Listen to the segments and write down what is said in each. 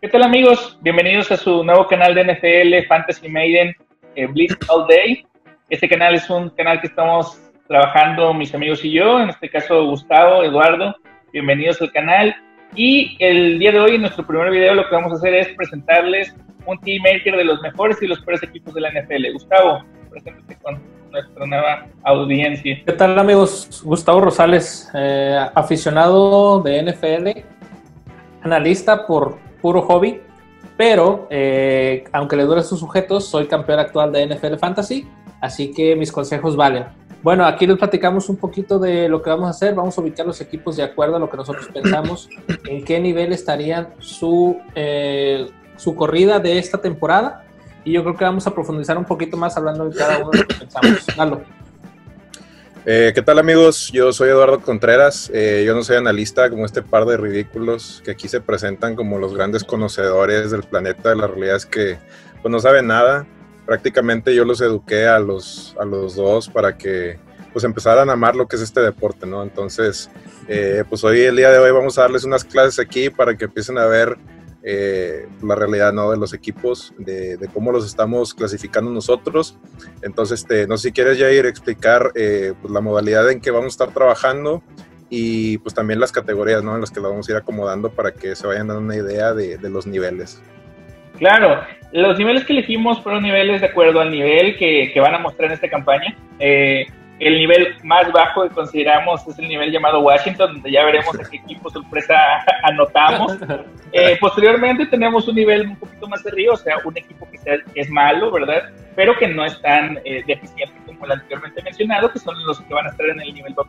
¿Qué tal amigos? Bienvenidos a su nuevo canal de NFL Fantasy Maiden eh, Blitz All Day. Este canal es un canal que estamos trabajando mis amigos y yo, en este caso Gustavo, Eduardo. Bienvenidos al canal. Y el día de hoy, en nuestro primer video, lo que vamos a hacer es presentarles un team maker de los mejores y los peores equipos de la NFL. Gustavo, preséntate con nuestra nueva audiencia. ¿Qué tal amigos? Gustavo Rosales, eh, aficionado de NFL, analista por puro hobby, pero eh, aunque le dure sus sujetos, soy campeón actual de NFL Fantasy, así que mis consejos valen. Bueno, aquí les platicamos un poquito de lo que vamos a hacer. Vamos a ubicar los equipos de acuerdo a lo que nosotros pensamos, en qué nivel estarían su, eh, su corrida de esta temporada. Y yo creo que vamos a profundizar un poquito más hablando de cada uno de lo que pensamos. Eh, ¿Qué tal amigos? Yo soy Eduardo Contreras. Eh, yo no soy analista como este par de ridículos que aquí se presentan como los grandes conocedores del planeta. La realidad es que pues, no saben nada. Prácticamente yo los eduqué a los, a los dos para que pues empezaran a amar lo que es este deporte, ¿no? Entonces, eh, pues hoy, el día de hoy, vamos a darles unas clases aquí para que empiecen a ver eh, la realidad ¿no? de los equipos, de, cómo los estamos clasificando nosotros. Entonces, este, no sé si quieres, ya ir a explicar eh, pues, la modalidad en que vamos a estar trabajando y pues también las categorías ¿no? en las que la vamos a ir acomodando para que se vayan dando una idea de, los niveles. Claro, los niveles que elegimos fueron niveles de acuerdo al nivel que, que van a mostrar en esta campaña. Eh, el nivel más bajo que consideramos es el nivel llamado Washington, donde ya veremos a qué equipo sorpresa anotamos. Eh, posteriormente tenemos un nivel un poquito más arriba, o sea, un equipo que, sea, que es malo, ¿verdad? Pero que no es tan eh, deficiente como el anteriormente mencionado, que son los que van a estar en el nivel Dot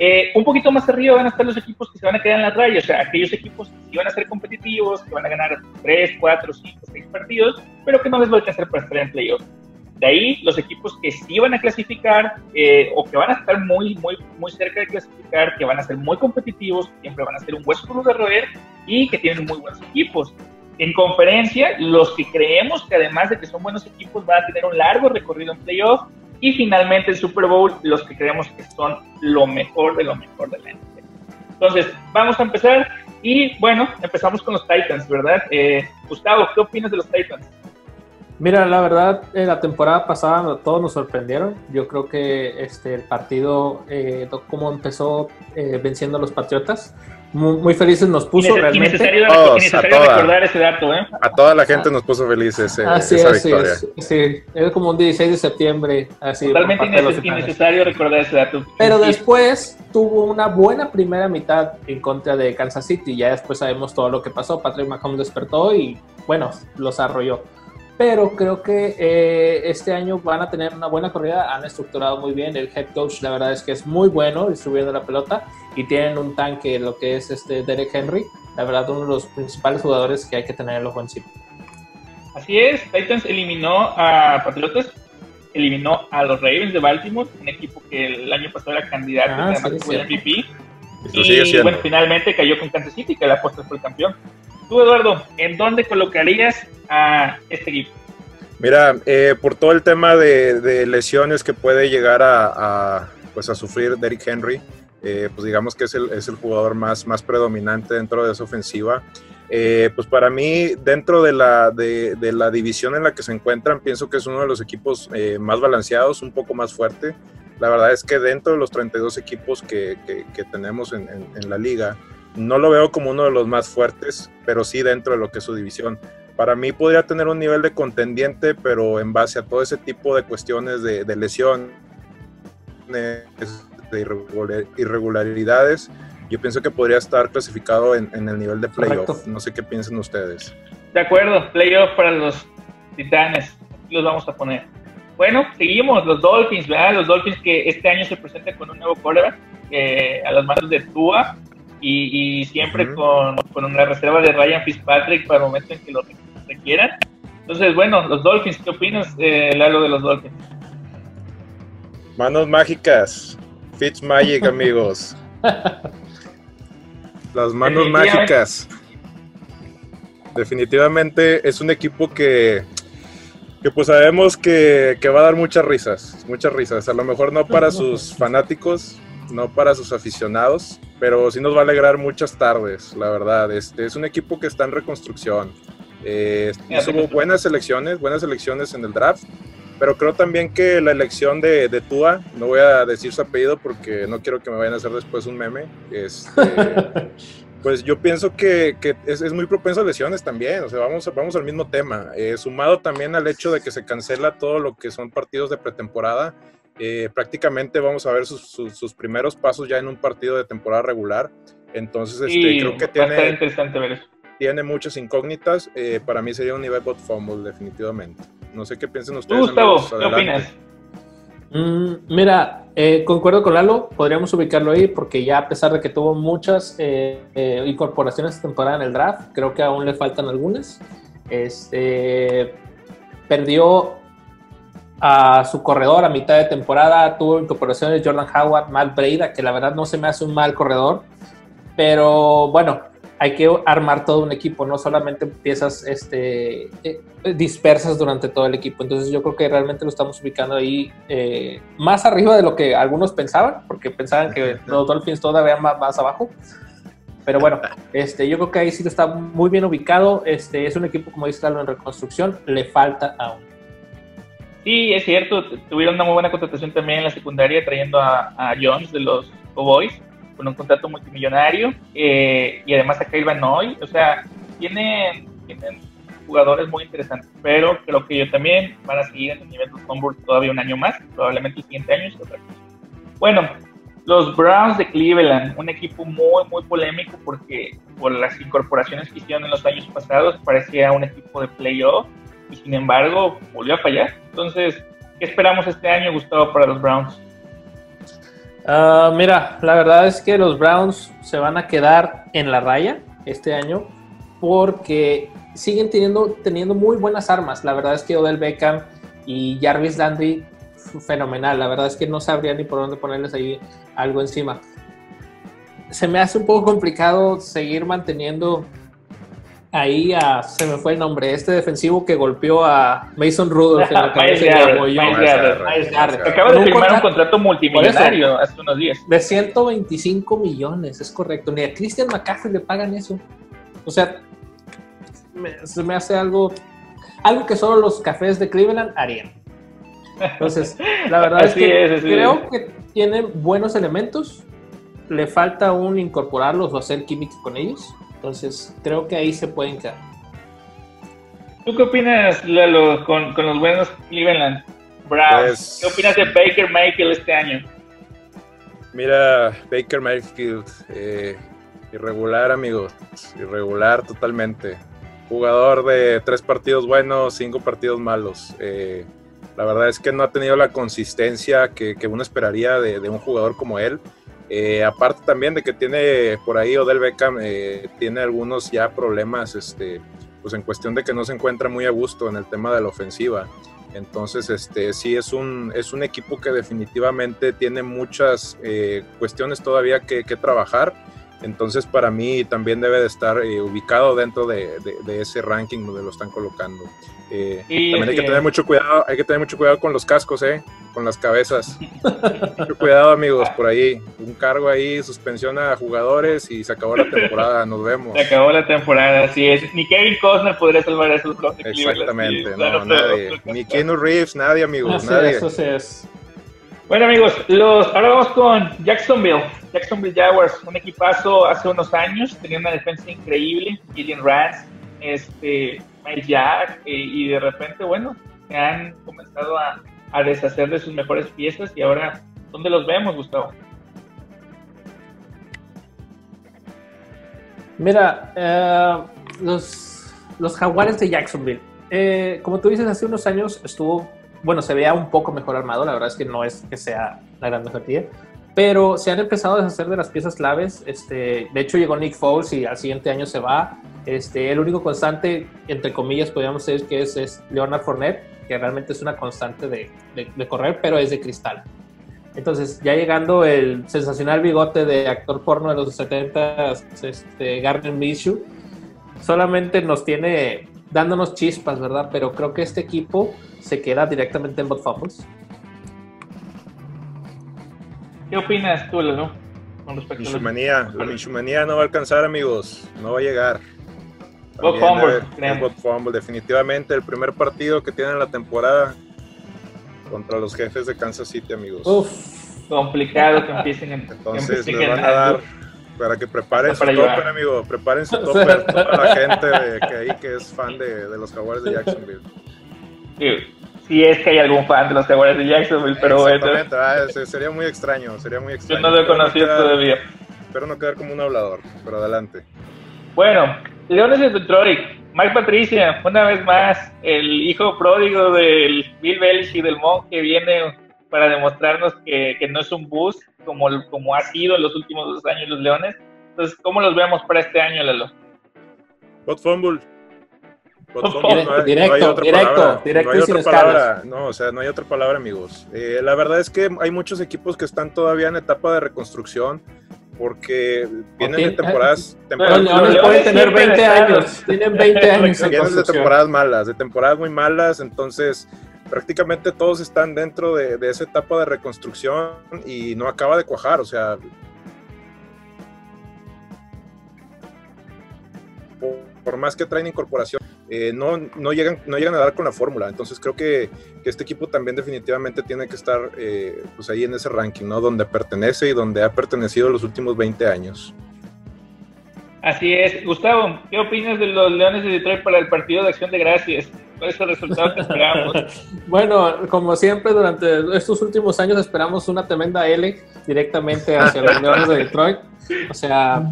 eh, un poquito más arriba van a estar los equipos que se van a quedar en la raya, o sea, aquellos equipos que van a ser competitivos, que van a ganar 3, 4, 5, 6 partidos, pero que no les va a alcanzar para estar en playoff. De ahí, los equipos que sí van a clasificar eh, o que van a estar muy, muy, muy cerca de clasificar, que van a ser muy competitivos, siempre van a ser un hueso cruz de roer y que tienen muy buenos equipos. En conferencia, los que creemos que además de que son buenos equipos van a tener un largo recorrido en playoff. Y finalmente, el Super Bowl, los que creemos que son lo mejor de lo mejor de la NFL. Entonces, vamos a empezar. Y bueno, empezamos con los Titans, ¿verdad? Eh, Gustavo, ¿qué opinas de los Titans? Mira, la verdad, eh, la temporada pasada todos nos sorprendieron. Yo creo que este, el partido, eh, como empezó eh, venciendo a los Patriotas, muy, muy, felices nos puso realmente. Innecesario, oh, innecesario a toda, recordar ese dato, ¿eh? A toda la gente nos puso felices así esa es, victoria. Es, sí, es como un 16 de septiembre. Así, Totalmente innecesario, innecesario recordar ese dato. Pero después tuvo una buena primera mitad en contra de Kansas City. Ya después sabemos todo lo que pasó. Patrick Mahomes despertó y, bueno, los arrolló pero creo que eh, este año van a tener una buena corrida, han estructurado muy bien, el head coach la verdad es que es muy bueno distribuyendo la pelota y tienen un tanque, lo que es este Derek Henry, la verdad uno de los principales jugadores que hay que tener en los buen Así es, Titans eliminó a Patriotas, eliminó a los Ravens de Baltimore, un equipo que el año pasado era candidato, ah, además sí, fue el MVP. Y bueno, finalmente cayó con Kansas City, que la apuesta fue el campeón. Tú, Eduardo, ¿en dónde colocarías a este equipo? Mira, eh, por todo el tema de, de, lesiones que puede llegar a, pues a sufrir Derrick Henry, eh, pues digamos que es el, es el jugador más, más predominante dentro de esa ofensiva. Eh, pues para mí, dentro de la, de, de, la división en la que se encuentran, pienso que es uno de los equipos más balanceados, un poco más fuerte. La verdad es que dentro de los 32 equipos que, que, que tenemos en, en, en la liga, no lo veo como uno de los más fuertes, pero sí dentro de lo que es su división. Para mí podría tener un nivel de contendiente, pero en base a todo ese tipo de cuestiones de, de lesión, de irregularidades, yo pienso que podría estar clasificado en, en el nivel de playoff. No sé qué piensan ustedes. De acuerdo, playoff para los Titanes. Los vamos a poner. Bueno, seguimos, los Dolphins, ¿verdad? Los Dolphins que este año se presentan con un nuevo quarterback eh, a las manos de Tua y, y siempre uh -huh. con, con, una reserva de Ryan Fitzpatrick para el momento en que lo requieran. Entonces, bueno, los Dolphins, ¿qué opinas, eh, Lalo, de los Dolphins? Manos mágicas, Fitz Magic, amigos. Las manos mágicas. Definitivamente es un equipo que, que pues sabemos que, que, va a dar muchas risas, muchas risas. A lo mejor no para sus fanáticos, no para sus aficionados, pero sí nos va a alegrar muchas tardes, la verdad. Este es un equipo que está en reconstrucción. Eh, hizo buenas elecciones, buenas elecciones en el draft, pero creo también que la elección de, de, Tua, no voy a decir su apellido porque no quiero que me vayan a hacer después un meme, este, pues yo pienso que, que es, es, muy propenso a lesiones también, o sea, vamos, vamos al mismo tema, eh, sumado también al hecho de que se cancela todo lo que son partidos de pretemporada, eh, prácticamente vamos a ver sus, sus, sus, primeros pasos ya en un partido de temporada regular, entonces este, creo que tiene, interesante ver eso. tiene muchas incógnitas, eh, para mí sería un nivel bot fumble definitivamente. No sé qué piensan ustedes. ¿Tú, Gustavo, ¿qué opinas? Mm, mira, eh, concuerdo con Lalo, podríamos ubicarlo ahí porque ya a pesar de que tuvo muchas eh, eh, incorporaciones esta temporada en el draft, creo que aún le faltan algunas. Este, perdió a su corredor a mitad de temporada, tuvo incorporaciones Jordan Howard, Matt Breida, que la verdad no se me hace un mal corredor, pero bueno, hay que armar todo un equipo, no solamente piezas este, eh, dispersas durante todo el equipo. Entonces yo creo que realmente lo estamos ubicando ahí eh, más arriba de lo que algunos pensaban, porque pensaban que los Dolphins todavía más, más abajo. Pero bueno, este, yo creo que ahí sí está muy bien ubicado. Este, es un equipo, como dice Carlos, en reconstrucción. Le falta aún. Sí, es cierto. Tuvieron una muy buena contratación también en la secundaria, trayendo a, Jones de los Cowboys con un contrato multimillonario eh, y además a Kyle Van Noy. O sea, tienen, jugadores muy interesantes, pero creo que ellos también van a seguir en el nivel de Fumble todavía un año más, probablemente el siguiente año otra cosa. Bueno, los Browns de Cleveland, un equipo muy, muy polémico porque por las incorporaciones que hicieron en los años pasados parecía un equipo de playoff y sin embargo volvió a fallar. Entonces, ¿qué esperamos este año, Gustavo, para los Browns? Uh, mira, la verdad es que los Browns se van a quedar en la raya este año porque siguen teniendo, teniendo muy buenas armas. La verdad es que Odell Beckham y Jarvis Landry, fenomenal. La verdad es que no sabría ni por dónde ponerles ahí algo encima. Se me hace un poco complicado seguir manteniendo ahí a, se me fue el nombre, este defensivo que golpeó a Mason Rudolph en la cabeza y Acaba de firmar un contrato multimillonario hace unos días. De 125 millones, es correcto. Ni a Christian McCaffrey le pagan eso. O sea, me, se me hace algo, algo que solo los cafés de Cleveland harían. Entonces, la verdad es que es, creo que tienen buenos elementos. Le falta aún incorporarlos o hacer química con ellos entonces, creo que ahí se pueden quedar. ¿Tú qué opinas, Lalo, con, con los buenos Cleveland Browns? Pues, ¿Qué opinas de Baker Mayfield este año? Mira, Baker Mayfield, eh, irregular, amigos, irregular totalmente. Jugador de tres partidos buenos, cinco partidos malos. Eh, la verdad es que no ha tenido la consistencia que, que uno esperaría de, de, un jugador como él. Eh, aparte también de que tiene por ahí Odell Beckham, eh, tiene algunos ya problemas, este, pues en cuestión de que no se encuentra muy a gusto en el tema de la ofensiva. Entonces, este, sí es un, es un equipo que definitivamente tiene muchas eh, cuestiones todavía que, que trabajar entonces para mí también debe de estar eh, ubicado dentro de, de, de, ese ranking donde lo están colocando. Eh, sí, también hay que tener mucho cuidado, hay que tener mucho cuidado con los cascos, eh, con las cabezas. mucho cuidado amigos por ahí. Un cargo ahí, suspensión a jugadores y se acabó la temporada. Nos vemos. Se acabó la temporada, así es. Ni Kevin Costner podría salvar a esos. Exactamente, no, nadie. Ni Keanu Reeves, nadie amigos, nadie. Eso es. Bueno amigos, los, ahora vamos con Jacksonville. Jacksonville Jaguars, un equipazo hace unos años, tenía una defensa increíble, Gideon Rance, este, Mike Jack, eh, y de repente, bueno, se han comenzado a, a, deshacer de sus mejores piezas y ahora, ¿dónde los vemos, Gustavo? Mira, eh, los, los Jaguares de Jacksonville, eh, como tú dices, hace unos años estuvo bueno, se vea un poco mejor armado, la verdad es que no es que sea la gran mejorilla, pero se han empezado a deshacer de las piezas claves. Este, de hecho, llegó Nick Foles y al siguiente año se va. Este, el único constante, entre comillas, podríamos decir que es, es Leonard Fournette, que realmente es una constante de, de, correr, pero es de cristal. Entonces, ya llegando el sensacional bigote de actor porno de los 70, este, Gardner solamente nos tiene dándonos chispas, ¿verdad? Pero creo que este equipo se queda directamente en bot fumbles. ¿Qué opinas tú, Lalo? Con respecto Minshumanía, la Minshumanía no va a alcanzar, amigos. No va a llegar. Bot Fumble, Fumble, definitivamente el primer partido que tienen la temporada contra los jefes de Kansas City, amigos. Uf, complicado que empiecen en Entonces les van a dar para que preparen su topper, amigo. Preparen su topper toda la gente de, que ahí que es fan de, de los Jaguares de Jacksonville. Sí, si es que hay algún fan de los Jaguares de Jacksonville, pero bueno. Ah, sería muy extraño, sería muy extraño. Yo no lo he conocido todavía. Espero no quedar como un hablador, pero adelante. Bueno, Leones de Detroit, Mike Patricia, una vez más, el hijo pródigo del Bill Belichick y del Monk que viene para demostrarnos que, que, no es un bus como, como ha sido en los últimos dos años los Leones. Entonces, ¿cómo los vemos para este año, Lalo? Bot Fumble. Directo, directo, directo, directo no hay otra palabra, no, o sea, no hay otra palabra, amigos. Eh, la verdad es que hay muchos equipos que están todavía en etapa de reconstrucción porque vienen de temporadas. temporadas no, pueden tener 20 años, tienen 20 años. Vienen de temporadas malas, de temporadas muy malas, entonces prácticamente todos están dentro de, de, esa etapa de reconstrucción y no acaba de cuajar, o sea... Por, más que traen incorporación, eh, no, no, llegan, no llegan a dar con la fórmula. Entonces creo que, que, este equipo también definitivamente tiene que estar eh, pues ahí en ese ranking, ¿no? Donde pertenece y donde ha pertenecido los últimos 20 años. Así es. Gustavo, ¿qué opinas de los Leones de Detroit para el partido de Acción de Gracias? ¿Cuál es el resultado que esperamos? bueno, como siempre, durante estos últimos años esperamos una tremenda L directamente hacia los Leones de Detroit. O sea,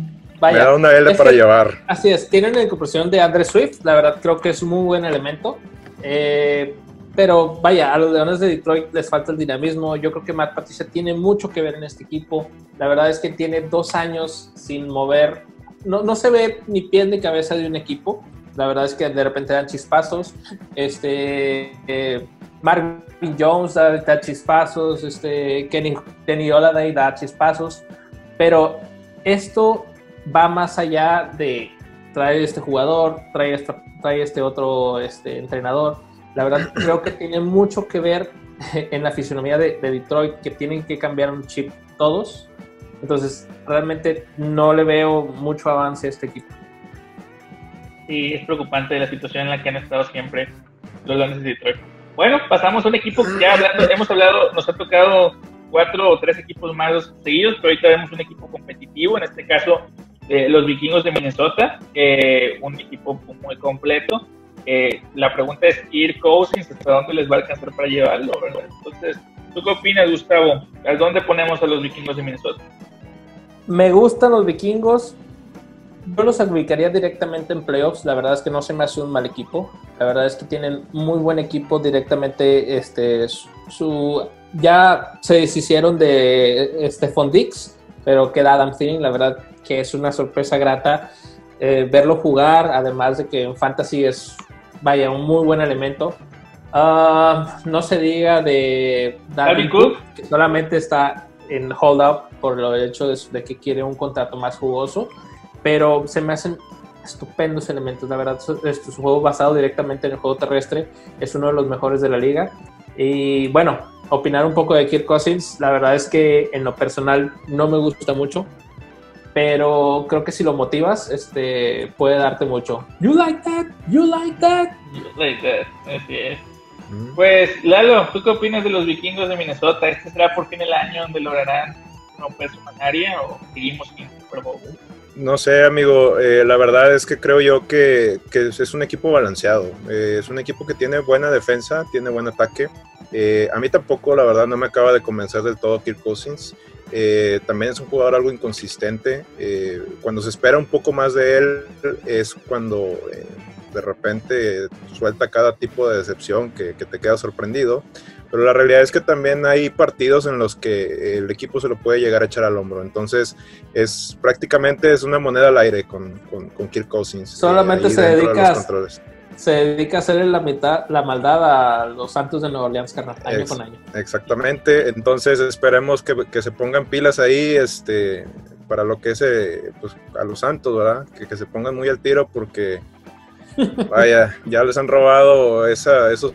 vaya. Me da una L para llevar. Así es, tienen la incorporación de Andre Swift, la verdad creo que es un muy buen elemento. Eh, pero vaya, a los Leones de Detroit les falta el dinamismo. Yo creo que Matt Patricia tiene mucho que ver en este equipo. La verdad es que tiene dos años sin mover. No, no se ve ni pie ni cabeza de un equipo. La verdad es que de repente dan chispazos. Este, eh, Marvin Jones da, chispazos. Este, Kenny, Kenny Oladay da chispazos. Pero esto va más allá de traer este jugador, traer este, traer este otro este, entrenador. La verdad creo que tiene mucho que ver en la fisionomía de, de Detroit, que tienen que cambiar un chip todos. Entonces, realmente no le veo mucho avance a este equipo y es preocupante la situación en la que han estado siempre los Leones de Detroit. Bueno, pasamos a un equipo que ya hablando, hemos hablado, nos ha tocado cuatro o tres equipos más seguidos, pero ahorita vemos un equipo competitivo, en este caso eh, los vikingos de Minnesota, eh, un equipo muy completo. Eh, la pregunta es, ¿ir Cousins hasta dónde les va a alcanzar para llevarlo? Entonces, ¿tú qué opinas, Gustavo? ¿A dónde ponemos a los vikingos de Minnesota? Me gustan los vikingos, yo los ubicaría directamente en playoffs. La verdad es que no se me hace un mal equipo. La verdad es que tienen muy buen equipo directamente. Este, su, ya se deshicieron de Stephon Dix, pero queda Adam Thielen. La verdad que es una sorpresa grata eh, verlo jugar. Además de que en Fantasy es, vaya, un muy buen elemento. Ah, no se diga de David Cook, que solamente está en hold up por el hecho de, de que quiere un contrato más jugoso pero se me hacen estupendos elementos. La verdad, su, su juego basado directamente en el juego terrestre es uno de los mejores de la liga. Y bueno, opinar un poco de Kirk Cousins, la verdad es que en lo personal no me gusta mucho, pero creo que si lo motivas, este, puede darte mucho. You like that, you like that, you like that, así es. Pues Lalo, ¿tú qué opinas de los vikingos de Minnesota? ¿Este será por fin el año donde lograrán romper su manaria o seguimos sin Super Bowl? No sé, amigo, eh, la verdad es que creo yo que, que es un equipo balanceado. Eh, es un equipo que tiene buena defensa, tiene buen ataque. Eh, a mí tampoco, la verdad, no me acaba de convencer del todo Kirk Cousins. También es un jugador algo inconsistente. cuando se espera un poco más de él es cuando de repente suelta cada tipo de decepción que, que te queda sorprendido. Pero la realidad es que también hay partidos en los que el equipo se lo puede llegar a echar al hombro. Entonces, es prácticamente es una moneda al aire con, con, Kirk Cousins. Eh, Solamente se dedica, se dedica a hacerle la mitad, la maldad a los Santos de Nueva Orleans, año con año. Exactamente. Entonces, esperemos que, que, se pongan pilas ahí, este, para lo que es eh, pues, a los Santos, ¿verdad? Que, que se pongan muy al tiro porque, vaya, ya les han robado esa, esos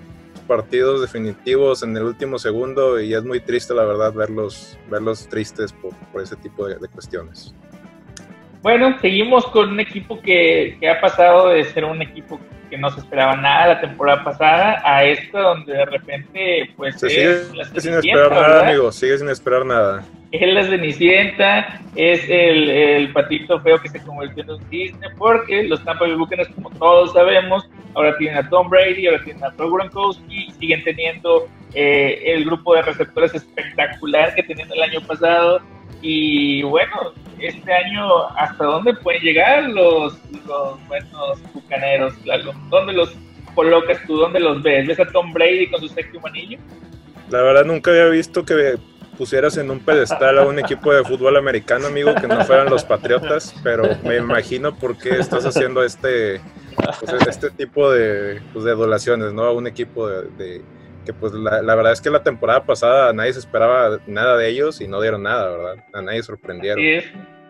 partidos definitivos en el último segundo y es muy triste la verdad verlos, verlos tristes por, ese tipo de, cuestiones. Bueno, seguimos con un equipo que, que, ha pasado de ser un equipo que no se esperaba nada la temporada pasada a esto donde de repente pues sigue sin esperar nada, amigo, sigue sin esperar nada. Es la Cenicienta, es el, el, patito feo que se convirtió en un cisne, porque los Tampa Bay Buccaneers, como todos sabemos, ahora tienen a Tom Brady, ahora tienen a Rob Gronkowski, siguen teniendo eh, el grupo de receptores espectacular que tenían el año pasado, y bueno, este año, ¿hasta dónde pueden llegar los, buenos bucaneros? ¿Dónde los colocas tú? ¿Dónde los ves? ¿Ves a Tom Brady con su séptimo anillo? La verdad nunca había visto que pusieras en un pedestal a un equipo de fútbol americano, amigo, que no fueran los Patriotas, pero me imagino por qué estás haciendo este, pues, este tipo de, pues, adulaciones, ¿no? A un equipo de, que pues la, verdad es que la temporada pasada nadie se esperaba nada de ellos y no dieron nada, ¿verdad? A nadie sorprendieron.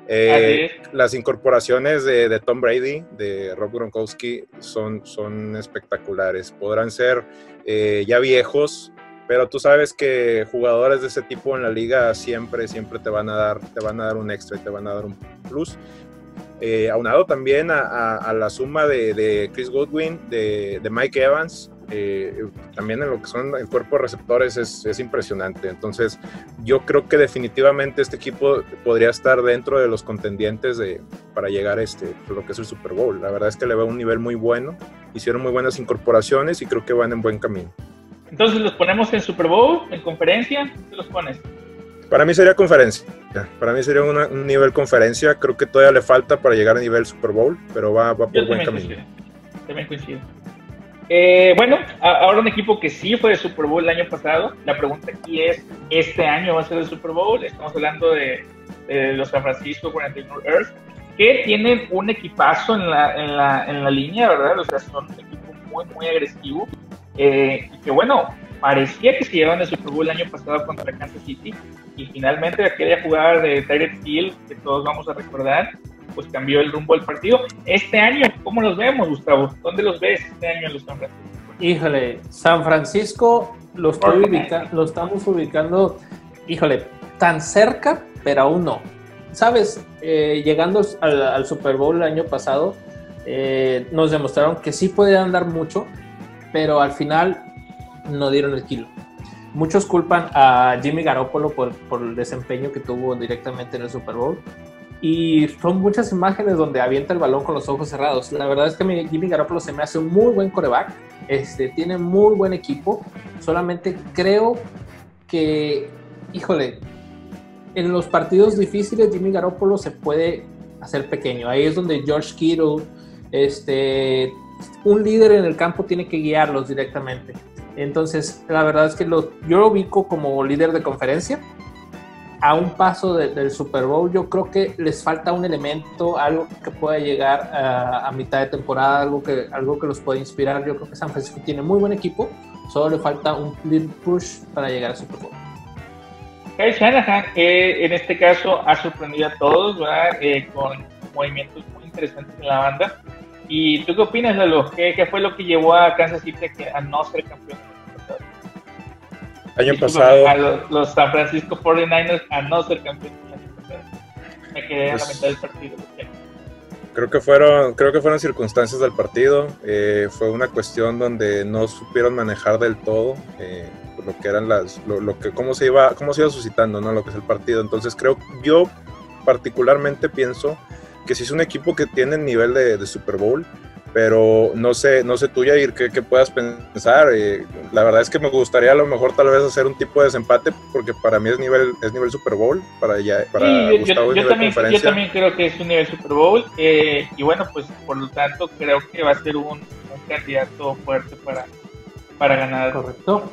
Eh, las incorporaciones de, Tom Brady, de Rob Gronkowski, son, son espectaculares. Podrán ser eh, ya viejos, pero tú sabes que jugadores de ese tipo en la liga siempre, siempre te van a dar, te van a dar un extra y te van a dar un plus. Eh, aunado también a, la suma de, Chris Goodwin, de, Mike Evans, eh, también en lo que son el cuerpo de receptores es, impresionante. Entonces, yo creo que definitivamente este equipo podría estar dentro de los contendientes de, para llegar a este, lo que es el Super Bowl. La verdad es que le veo un nivel muy bueno, hicieron muy buenas incorporaciones y creo que van en buen camino. Entonces, ¿los ponemos en Super Bowl, en conferencia? ¿Qué los pones? Para mí sería conferencia. Para mí sería un nivel conferencia. Creo que todavía le falta para llegar a nivel Super Bowl, pero va, va por buen camino. También coincido. Eh, bueno, ahora un equipo que sí fue de Super Bowl el año pasado. La pregunta aquí es, ¿este año va a ser el Super Bowl? Estamos hablando de, los San Francisco 49 Earth, que tienen un equipazo en la, en la, en la línea, ¿verdad? O sea, son un equipo muy, muy agresivo. Eh, que bueno, parecía que se llevaban el Super Bowl el año pasado contra Kansas City y finalmente aquella jugada de Tyreek Hill que todos vamos a recordar, pues cambió el rumbo del partido. Este año, ¿cómo los vemos, Gustavo? ¿Dónde los ves este año en los San Francisco? Híjole, San Francisco lo, estoy lo estamos ubicando, híjole, tan cerca, pero aún no. Sabes, eh, llegando al, Super Bowl el año pasado, eh, nos demostraron que sí podían dar mucho, pero al final no dieron el kilo. Muchos culpan a Jimmy Garoppolo por, el desempeño que tuvo directamente en el Super Bowl. Y son muchas imágenes donde avienta el balón con los ojos cerrados. La verdad es que Jimmy Garoppolo se me hace un muy buen coreback. Este, tiene muy buen equipo. Solamente creo que, híjole, en los partidos difíciles Jimmy Garoppolo se puede hacer pequeño. Ahí es donde George Kittle, este, un líder en el campo tiene que guiarlos directamente. Entonces, la verdad es que lo, yo lo ubico como líder de conferencia. A un paso del Super Bowl, yo creo que les falta un elemento, algo que pueda llegar a, mitad de temporada, algo que, algo que los pueda inspirar. Yo creo que San Francisco tiene muy buen equipo, solo le falta un little push para llegar al Super Bowl. Kyle Shanahan, eh, en este caso, ha sorprendido a todos eh, con movimientos muy interesantes en la banda. ¿Y tú qué opinas, Lalo? ¿Qué, ¿Qué, fue lo que llevó a Kansas City a no ser campeón? Año pasado. A los, San Francisco 49ers a no ser campeón. Me quedé a la pues mitad del partido. Creo que fueron, creo que fueron circunstancias del partido. Eh, fue una cuestión donde no supieron manejar del todo eh, lo que eran las, lo, que, cómo se iba, cómo se iba suscitando, ¿no? Lo que es el partido. Entonces creo, yo particularmente pienso que sí es un equipo que tiene el nivel de, Super Bowl, pero no sé, no sé tú, Jair, ¿qué, qué puedas pensar? Eh, la verdad es que me gustaría a lo mejor tal vez hacer un tipo de desempate, porque para mí es nivel, es nivel Super Bowl, para, ya, para Gustavo yo, también, yo también creo que es un nivel Super Bowl, eh, y bueno, pues por lo tanto creo que va a ser un, candidato fuerte para, para ganar. Correcto.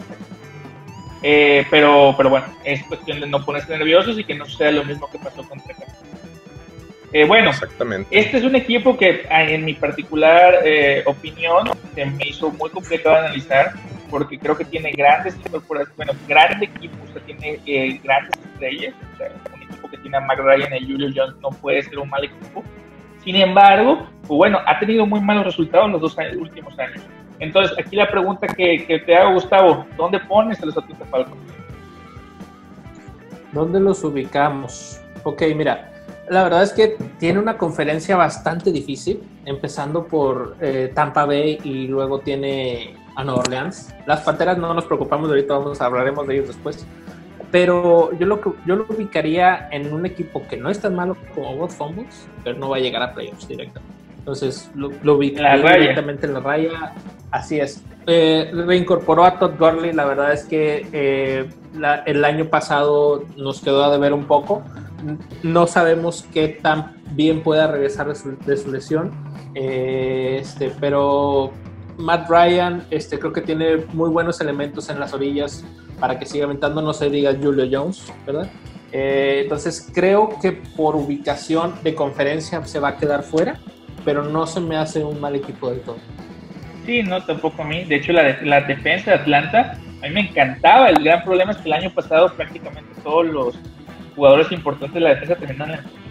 Eh, pero, pero bueno, es cuestión de no ponerse nerviosos y que no sea lo mismo que pasó contra eh, bueno, este es un equipo que en mi particular eh, opinión se me hizo muy complicado de analizar porque creo que tiene grandes bueno, grandes equipos, o sea, tiene eh, grandes estrellas, o sea, un equipo que tiene a Mac Ryan y Julio Jones no puede ser un mal equipo. Sin embargo, pues bueno, ha tenido muy malos resultados en los dos últimos años. Entonces, aquí la pregunta que, te hago, Gustavo, ¿dónde pones a los Atlanta Falcons? ¿Dónde los ubicamos? Ok, mira, la verdad es que tiene una conferencia bastante difícil, empezando por eh, Tampa Bay y luego tiene a Nueva Orleans. Las Panteras no nos preocupamos, ahorita vamos, hablaremos de ellos después. Pero yo lo, yo lo ubicaría en un equipo que no es tan malo como World Fumbles, pero no va a llegar a playoffs directamente. Entonces lo, lo ubicaría directamente en la raya. Así es. Eh, reincorporó a Todd Gurley. La verdad es que eh, el año pasado nos quedó a deber un poco. No sabemos qué tan bien pueda regresar de su, lesión. Eh, este, pero Matt Ryan este, creo que tiene muy buenos elementos en las orillas para que siga aventando, no se diga Julio Jones, ¿verdad? Eh, entonces creo que por ubicación de conferencia se va a quedar fuera, pero no se me hace un mal equipo del todo. Sí, no, tampoco a mí. De hecho, la, la defensa de Atlanta, a mí me encantaba. El gran problema es que el año pasado prácticamente todos los jugadores importantes de la defensa terminaron en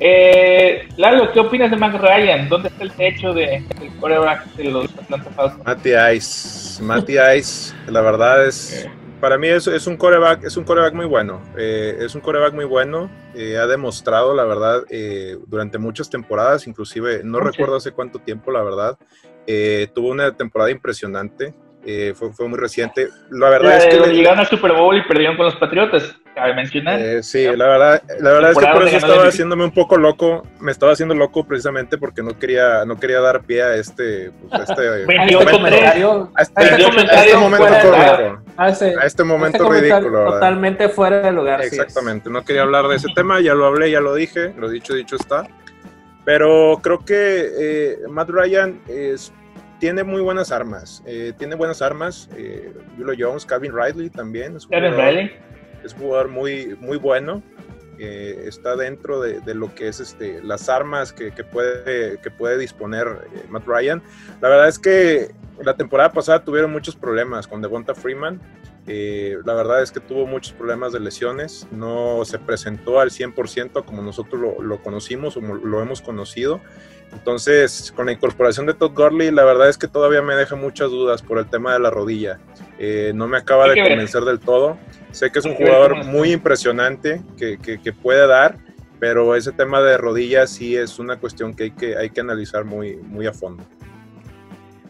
eh, Lalo, ¿qué opinas de Mac Ryan? ¿Dónde está el techo de, del coreback de los Atlanta Falcons? Matty Ice. Matty Ice, la verdad es. Eh. Para mí es, es, un coreback, es un coreback muy bueno. Eh, es un coreback muy bueno. Eh, ha demostrado, la verdad, durante muchas temporadas, inclusive no recuerdo hace cuánto tiempo, la verdad. tuvo una temporada impresionante. Eh, fue, fue, muy reciente. La verdad es que. Le... Llegaron al Super Bowl y perdieron con los Patriotas, cabe mencionar. Eh, sí, la verdad, la verdad es que por eso estaba haciéndome un poco loco. Me estaba haciendo loco precisamente porque no quería, no quería dar pie a este. Pues, a este, momento, comentario, a este, este, este momento a, este, a este momento ridículo. Totalmente fuera de lugar. Exactamente, no quería hablar de ese tema, ya lo hablé, ya lo dije, lo dicho, dicho está. Pero creo que eh, Matt Ryan es tiene muy buenas armas. Eh, tiene buenas armas. Eh, Julio Jones, Calvin Riley también. Es Calvin Riley. Es un jugador muy, muy bueno. Eh, está dentro de, de, lo que es este, las armas que, que puede, que puede disponer eh, Matt Ryan. La verdad es que la temporada pasada tuvieron muchos problemas con Devonta Freeman. Eh, la verdad es que tuvo muchos problemas de lesiones, no se presentó al 100% como nosotros lo, lo conocimos o lo hemos conocido. Entonces, con la incorporación de Todd Gurley, la verdad es que todavía me deja muchas dudas por el tema de la rodilla. Eh, no me acaba de convencer del todo. Sé que es un jugador muy impresionante que, que, puede dar, pero ese tema de rodillas sí es una cuestión que hay que, hay que analizar muy, muy a fondo.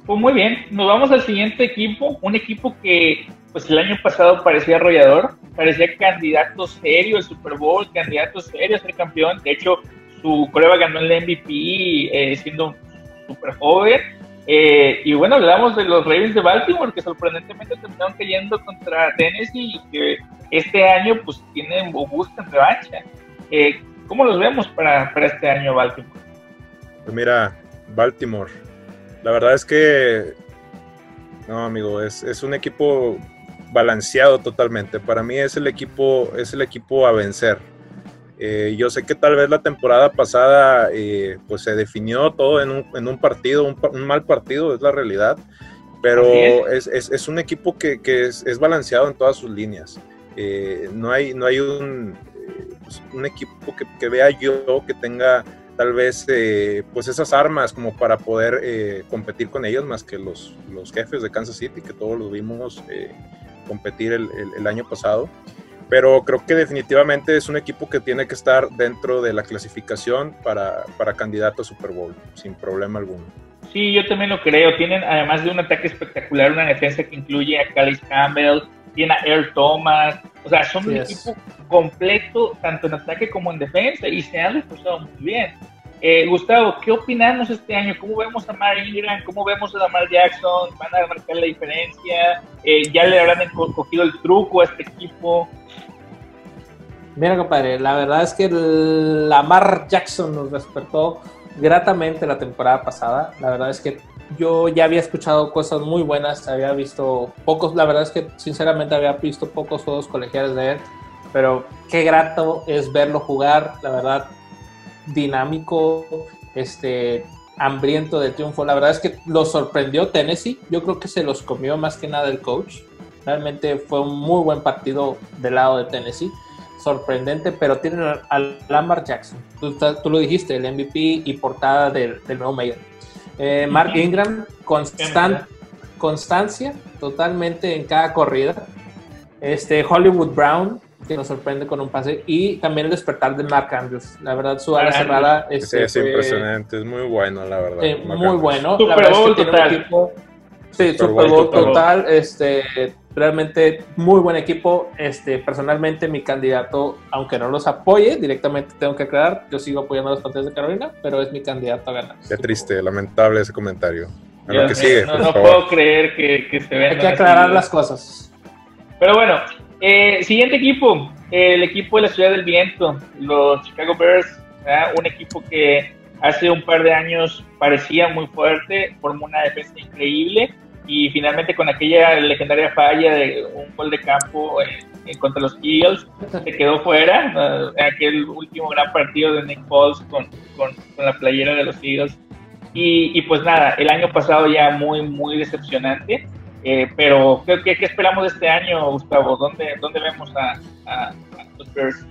Pues muy bien, nos vamos al siguiente equipo, un equipo que pues el año pasado parecía arrollador, parecía candidato serio al Super Bowl, candidato serio a ser campeón. De hecho, su prueba ganó el MVP eh, siendo súper joven. Eh, y bueno, hablamos de los Ravens de Baltimore, que sorprendentemente terminaron cayendo contra Tennessee y que este año pues tienen o buscan revancha. Eh, ¿Cómo los vemos para, para este año Baltimore? Pues mira, Baltimore, la verdad es que, no amigo, es, es un equipo balanceado totalmente. Para mí es el equipo, es el equipo a vencer eh, yo sé que tal vez la temporada pasada eh, pues se definió todo en un, en un partido, un, mal partido, es la realidad, pero es. Es, es, un equipo que, que es, balanceado en todas sus líneas. Eh, no, hay, no hay un, pues, un equipo que, que, vea yo que tenga tal vez pues esas armas como para poder competir con ellos más que los, los jefes de Kansas City, que todos los vimos competir el, el, el año pasado pero creo que definitivamente es un equipo que tiene que estar dentro de la clasificación para, para candidato a Super Bowl, sin problema alguno. Sí, yo también lo creo. Tienen, además de un ataque espectacular, una defensa que incluye a Calais Campbell, tiene a Earl Thomas. O sea, son un equipo completo, tanto en ataque como en defensa, y se han reforzado muy bien. Eh, Gustavo, ¿qué opinamos este año? ¿Cómo vemos a Mar Ingram? ¿Cómo vemos a Lamar Jackson? ¿Van a marcar la diferencia? Eh, ¿Ya le habrán cogido el truco a este equipo? Mira, compadre, la verdad es que Lamar Jackson nos despertó gratamente la temporada pasada. La verdad es que yo ya había escuchado cosas muy buenas, había visto pocos, la verdad es que sinceramente había visto pocos juegos colegiales de él, pero qué grato es verlo jugar, la verdad, dinámico, este, hambriento de triunfo. La verdad es que lo sorprendió Tennessee, yo creo que se los comió más que nada el coach. Realmente fue un muy buen partido del lado de Tennessee sorprendente, pero tienen a Lamar Jackson. Tú, lo dijiste, el MVP y portada del, nuevo Mayor. Eh, Mark Ingram, constant, constancia totalmente en cada corrida. Este, Hollywood Brown, que nos sorprende con un pase. Y también el despertar de Mark Andrews. La verdad, su ala cerrada este, es impresionante, es muy bueno, la verdad. Eh, muy bueno. la verdad es que tiene un equipo. Sí, Super, Bowl, total. Este, realmente muy buen equipo. Este, personalmente, mi candidato, aunque no los apoye directamente, tengo que aclarar, yo sigo apoyando a los Panteras de Carolina, pero es mi candidato a ganar. Qué triste, lamentable ese comentario. que sigue, no, puedo creer que, que se vean. Hay que aclarar las cosas. Pero bueno, eh, siguiente equipo, el equipo de la Ciudad del Viento, los Chicago Bears, un equipo que hace un par de años parecía muy fuerte, formó una defensa increíble y finalmente con aquella legendaria falla de un gol de campo eh, contra los Eagles se quedó fuera, aquel último gran partido de Nick Foles con, con, la playera de los Eagles. Y, pues nada, el año pasado ya muy, muy decepcionante. Eh, pero, ¿qué, ¿qué, esperamos de este año, Gustavo? ¿Dónde, vemos a, los Bears?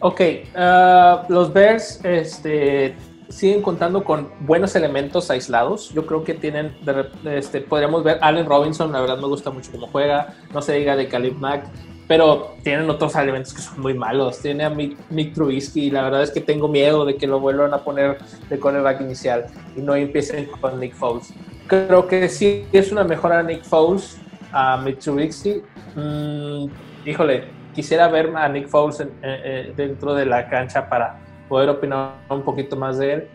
Ok, uh, los Bears este, siguen contando con buenos elementos aislados. Yo creo que tienen, este, podríamos ver Allen Robinson, la verdad me gusta mucho cómo juega, no se diga de Khalid Mack, pero tienen otros elementos que son muy malos. Tiene a Mick, Trubisky y la verdad es que tengo miedo de que lo vuelvan a poner de cornerback inicial y no empiecen con Nick Foles. Creo que sí es una mejora a Nick Foles, a Mick Trubisky. Mm, híjole, quisiera ver a Nick Foles dentro de la cancha para poder opinar un poquito más de él.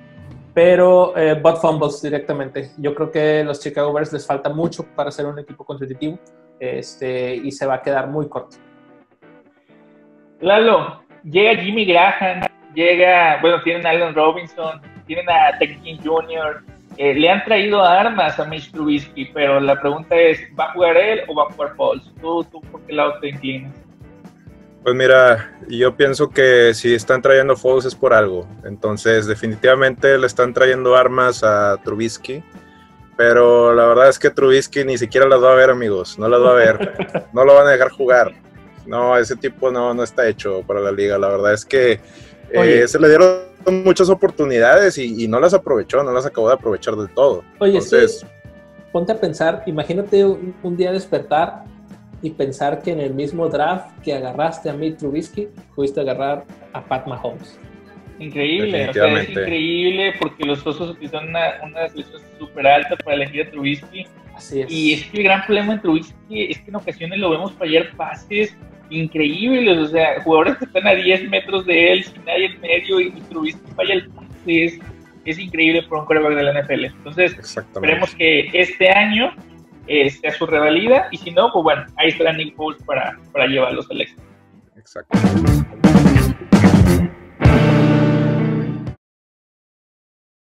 Pero eh, Bot Fumbles directamente. Yo creo que los Chicago Bears les falta mucho para ser un equipo competitivo este, y se va a quedar muy corto. Lalo, llega Jimmy Graham, llega, bueno, tienen a Allen Robinson, tienen a Tech Jr., eh, le han traído armas a Mitch Trubisky, pero la pregunta es, ¿va a jugar él o va a jugar Pauls? ¿Tú, tú por qué lado te inclinas? Pues mira, yo pienso que si están trayendo Foles es por algo. Entonces, definitivamente le están trayendo armas a Trubisky. Pero la verdad es que Trubisky ni siquiera las va a ver, amigos. No las va a ver. No lo van a dejar jugar. No, ese tipo no, no está hecho para la liga. La verdad es que eh, se le dieron muchas oportunidades y, no las aprovechó, no las acabó de aprovechar del todo. Oye, Entonces, ponte a pensar, imagínate un día despertar y pensar que en el mismo draft que agarraste a Mitch Trubisky, pudiste agarrar a Pat Mahomes. Increíble, o sea, es increíble porque los osos utilizaron una, una selección súper alta para elegir a Trubisky. Así es. Y es que el gran problema en Trubisky es que en ocasiones lo vemos fallar pases increíbles, o sea, jugadores que están a 10 metros de él, sin nadie en medio, y Trubisky falla el pase, es, increíble por un coreback de la NFL. Entonces, esperemos que este año este, a su revalida y si no, pues bueno, ahí estará Nick Foles para, para llevarlos al éxito. Exacto.